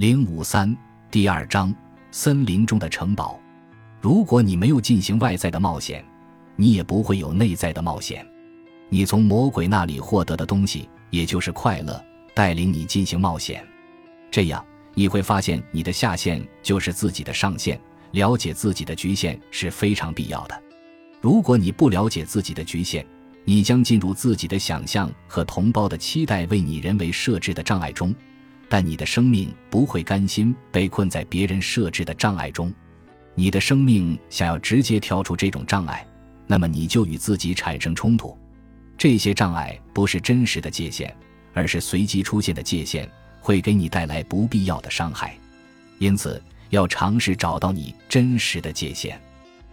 零五三第二章：森林中的城堡。如果你没有进行外在的冒险，你也不会有内在的冒险。你从魔鬼那里获得的东西，也就是快乐，带领你进行冒险。这样，你会发现你的下限就是自己的上限。了解自己的局限是非常必要的。如果你不了解自己的局限，你将进入自己的想象和同胞的期待为你人为设置的障碍中。但你的生命不会甘心被困在别人设置的障碍中，你的生命想要直接跳出这种障碍，那么你就与自己产生冲突。这些障碍不是真实的界限，而是随机出现的界限，会给你带来不必要的伤害。因此，要尝试找到你真实的界限。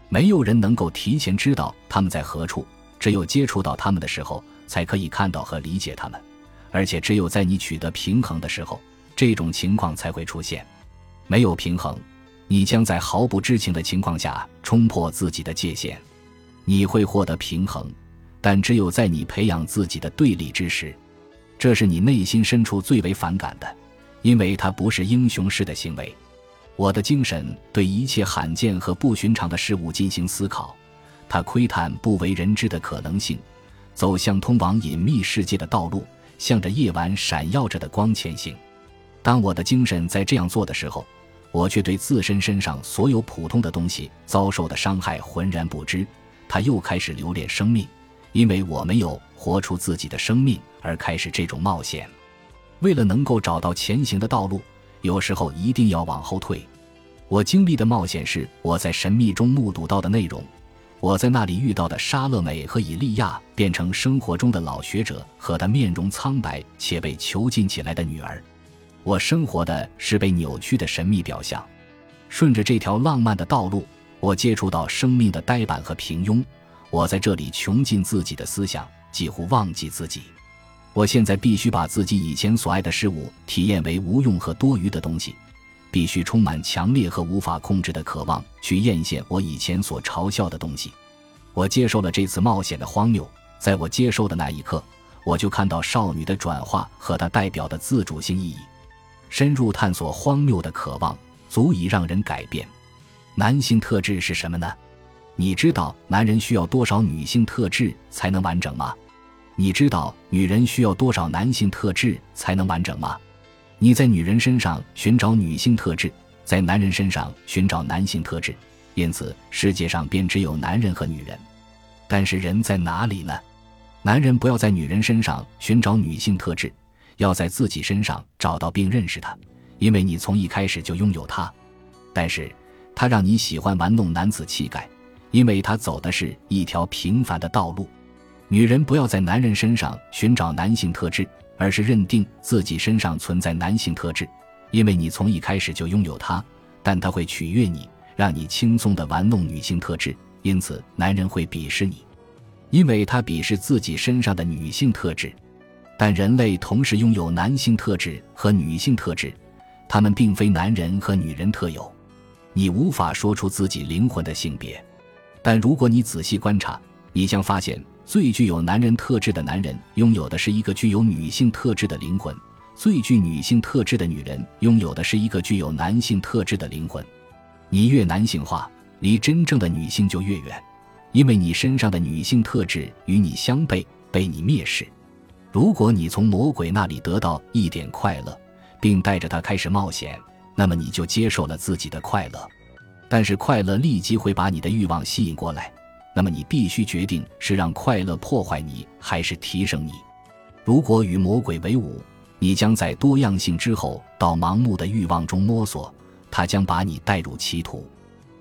没有人能够提前知道他们在何处，只有接触到他们的时候，才可以看到和理解他们。而且，只有在你取得平衡的时候，这种情况才会出现。没有平衡，你将在毫不知情的情况下冲破自己的界限。你会获得平衡，但只有在你培养自己的对立之时。这是你内心深处最为反感的，因为它不是英雄式的行为。我的精神对一切罕见和不寻常的事物进行思考，它窥探不为人知的可能性，走向通往隐秘世界的道路。向着夜晚闪耀着的光前行。当我的精神在这样做的时候，我却对自身身上所有普通的东西遭受的伤害浑然不知。他又开始留恋生命，因为我没有活出自己的生命而开始这种冒险。为了能够找到前行的道路，有时候一定要往后退。我经历的冒险是我在神秘中目睹到的内容。我在那里遇到的莎乐美和以利亚变成生活中的老学者和他面容苍白且被囚禁起来的女儿，我生活的是被扭曲的神秘表象。顺着这条浪漫的道路，我接触到生命的呆板和平庸。我在这里穷尽自己的思想，几乎忘记自己。我现在必须把自己以前所爱的事物体验为无用和多余的东西。必须充满强烈和无法控制的渴望，去艳羡我以前所嘲笑的东西。我接受了这次冒险的荒谬，在我接受的那一刻，我就看到少女的转化和它代表的自主性意义。深入探索荒谬的渴望，足以让人改变。男性特质是什么呢？你知道男人需要多少女性特质才能完整吗？你知道女人需要多少男性特质才能完整吗？你在女人身上寻找女性特质，在男人身上寻找男性特质，因此世界上便只有男人和女人。但是人在哪里呢？男人不要在女人身上寻找女性特质，要在自己身上找到并认识她，因为你从一开始就拥有她。但是他让你喜欢玩弄男子气概，因为他走的是一条平凡的道路。女人不要在男人身上寻找男性特质。而是认定自己身上存在男性特质，因为你从一开始就拥有它，但它会取悦你，让你轻松地玩弄女性特质，因此男人会鄙视你，因为他鄙视自己身上的女性特质。但人类同时拥有男性特质和女性特质，他们并非男人和女人特有。你无法说出自己灵魂的性别，但如果你仔细观察，你将发现。最具有男人特质的男人拥有的是一个具有女性特质的灵魂，最具女性特质的女人拥有的是一个具有男性特质的灵魂。你越男性化，离真正的女性就越远，因为你身上的女性特质与你相悖，被你蔑视。如果你从魔鬼那里得到一点快乐，并带着他开始冒险，那么你就接受了自己的快乐。但是快乐立即会把你的欲望吸引过来。那么你必须决定是让快乐破坏你，还是提升你。如果与魔鬼为伍，你将在多样性之后到盲目的欲望中摸索，他将把你带入歧途。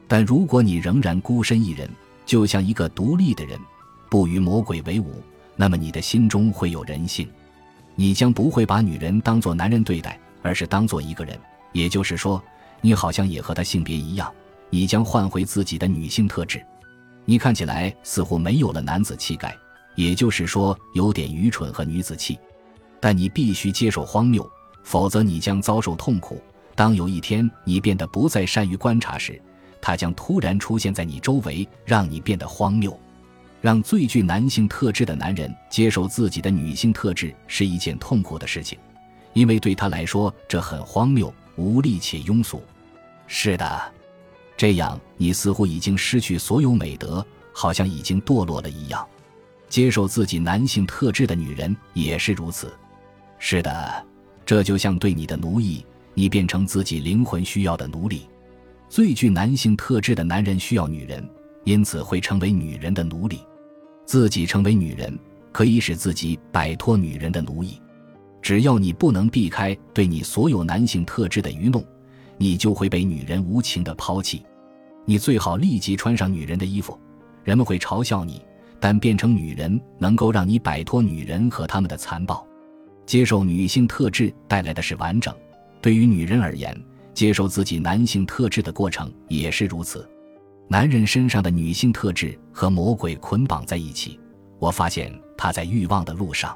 但如果你仍然孤身一人，就像一个独立的人，不与魔鬼为伍，那么你的心中会有人性，你将不会把女人当作男人对待，而是当做一个人。也就是说，你好像也和他性别一样，你将换回自己的女性特质。你看起来似乎没有了男子气概，也就是说有点愚蠢和女子气，但你必须接受荒谬，否则你将遭受痛苦。当有一天你变得不再善于观察时，他将突然出现在你周围，让你变得荒谬。让最具男性特质的男人接受自己的女性特质是一件痛苦的事情，因为对他来说这很荒谬，无力且庸俗。是的，这样你似乎已经失去所有美德，好像已经堕落了一样。接受自己男性特质的女人也是如此。是的，这就像对你的奴役，你变成自己灵魂需要的奴隶。最具男性特质的男人需要女人，因此会成为女人的奴隶。自己成为女人，可以使自己摆脱女人的奴役。只要你不能避开对你所有男性特质的愚弄，你就会被女人无情的抛弃。你最好立即穿上女人的衣服，人们会嘲笑你，但变成女人能够让你摆脱女人和他们的残暴。接受女性特质带来的是完整。对于女人而言，接受自己男性特质的过程也是如此。男人身上的女性特质和魔鬼捆绑在一起，我发现他在欲望的路上；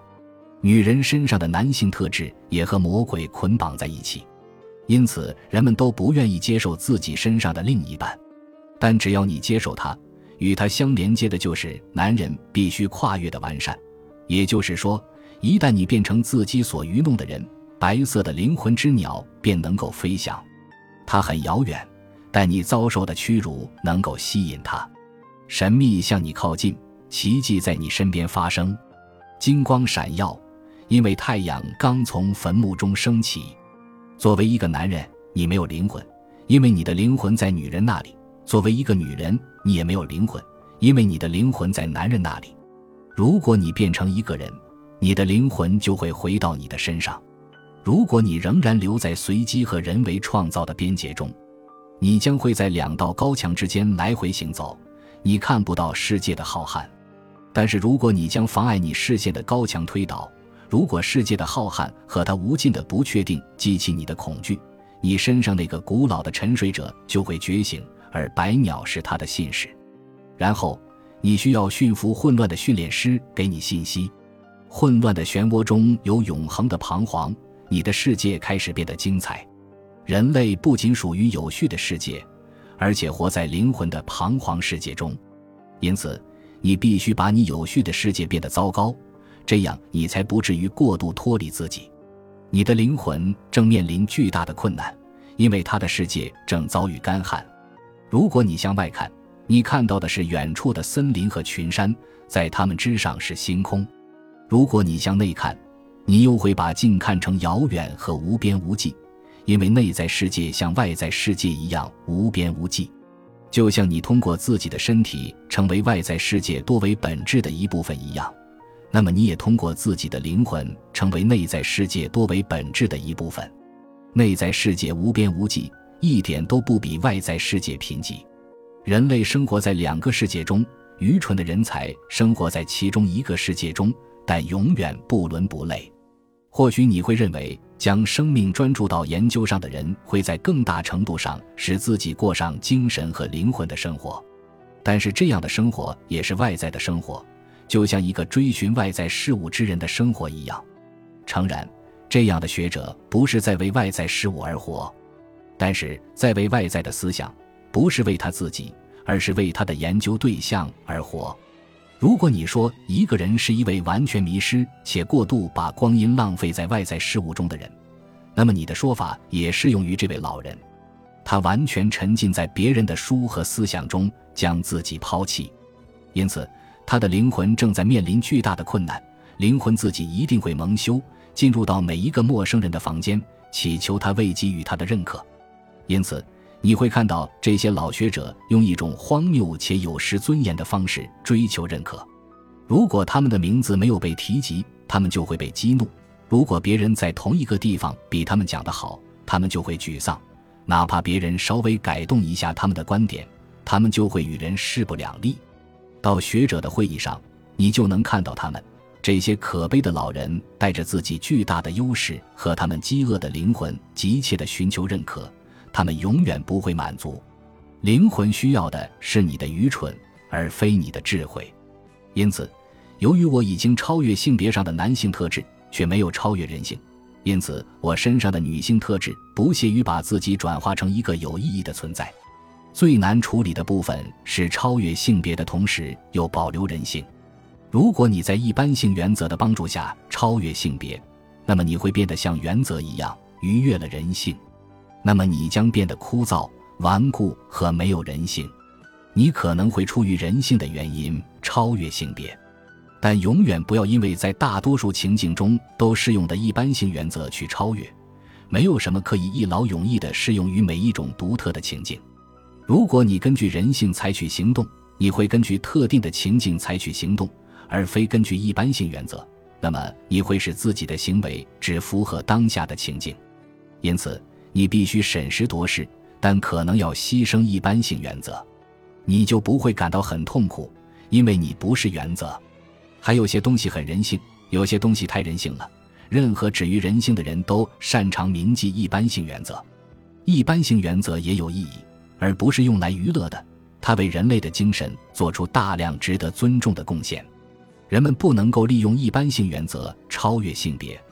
女人身上的男性特质也和魔鬼捆绑在一起，因此人们都不愿意接受自己身上的另一半。但只要你接受它，与它相连接的就是男人必须跨越的完善。也就是说，一旦你变成自己所愚弄的人，白色的灵魂之鸟便能够飞翔。它很遥远。但你遭受的屈辱能够吸引它，神秘向你靠近，奇迹在你身边发生，金光闪耀，因为太阳刚从坟墓中升起。作为一个男人，你没有灵魂，因为你的灵魂在女人那里；作为一个女人，你也没有灵魂，因为你的灵魂在男人那里。如果你变成一个人，你的灵魂就会回到你的身上；如果你仍然留在随机和人为创造的边界中。你将会在两道高墙之间来回行走，你看不到世界的浩瀚。但是，如果你将妨碍你视线的高墙推倒，如果世界的浩瀚和它无尽的不确定激起你的恐惧，你身上那个古老的沉睡者就会觉醒，而百鸟是他的信使。然后，你需要驯服混乱的训练师给你信息。混乱的漩涡中有永恒的彷徨，你的世界开始变得精彩。人类不仅属于有序的世界，而且活在灵魂的彷徨世界中。因此，你必须把你有序的世界变得糟糕，这样你才不至于过度脱离自己。你的灵魂正面临巨大的困难，因为他的世界正遭遇干旱。如果你向外看，你看到的是远处的森林和群山，在它们之上是星空；如果你向内看，你又会把近看成遥远和无边无际。因为内在世界像外在世界一样无边无际，就像你通过自己的身体成为外在世界多为本质的一部分一样，那么你也通过自己的灵魂成为内在世界多为本质的一部分。内在世界无边无际，一点都不比外在世界贫瘠。人类生活在两个世界中，愚蠢的人才生活在其中一个世界中，但永远不伦不类。或许你会认为，将生命专注到研究上的人会在更大程度上使自己过上精神和灵魂的生活，但是这样的生活也是外在的生活，就像一个追寻外在事物之人的生活一样。诚然，这样的学者不是在为外在事物而活，但是在为外在的思想，不是为他自己，而是为他的研究对象而活。如果你说一个人是一位完全迷失且过度把光阴浪费在外在事物中的人，那么你的说法也适用于这位老人。他完全沉浸在别人的书和思想中，将自己抛弃，因此他的灵魂正在面临巨大的困难。灵魂自己一定会蒙羞，进入到每一个陌生人的房间，祈求他未给予他的认可。因此。你会看到这些老学者用一种荒谬且有失尊严的方式追求认可。如果他们的名字没有被提及，他们就会被激怒；如果别人在同一个地方比他们讲得好，他们就会沮丧。哪怕别人稍微改动一下他们的观点，他们就会与人势不两立。到学者的会议上，你就能看到他们这些可悲的老人带着自己巨大的优势和他们饥饿的灵魂，急切地寻求认可。他们永远不会满足，灵魂需要的是你的愚蠢，而非你的智慧。因此，由于我已经超越性别上的男性特质，却没有超越人性，因此我身上的女性特质不屑于把自己转化成一个有意义的存在。最难处理的部分是超越性别的同时又保留人性。如果你在一般性原则的帮助下超越性别，那么你会变得像原则一样逾越了人性。那么你将变得枯燥、顽固和没有人性。你可能会出于人性的原因超越性别，但永远不要因为在大多数情境中都适用的一般性原则去超越。没有什么可以一劳永逸地适用于每一种独特的情境。如果你根据人性采取行动，你会根据特定的情境采取行动，而非根据一般性原则。那么你会使自己的行为只符合当下的情境。因此，你必须审时度势，但可能要牺牲一般性原则。你就不会感到很痛苦，因为你不是原则。还有些东西很人性，有些东西太人性了。任何止于人性的人都擅长铭记一般性原则。一般性原则也有意义，而不是用来娱乐的。它为人类的精神做出大量值得尊重的贡献。人们不能够利用一般性原则超越性别，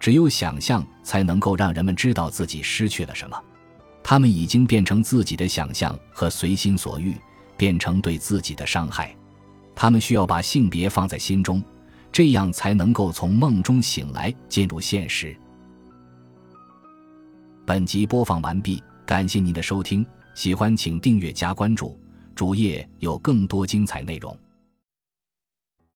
只有想象才能够让人们知道自己失去了什么。他们已经变成自己的想象和随心所欲。变成对自己的伤害，他们需要把性别放在心中，这样才能够从梦中醒来，进入现实。本集播放完毕，感谢您的收听，喜欢请订阅加关注，主页有更多精彩内容。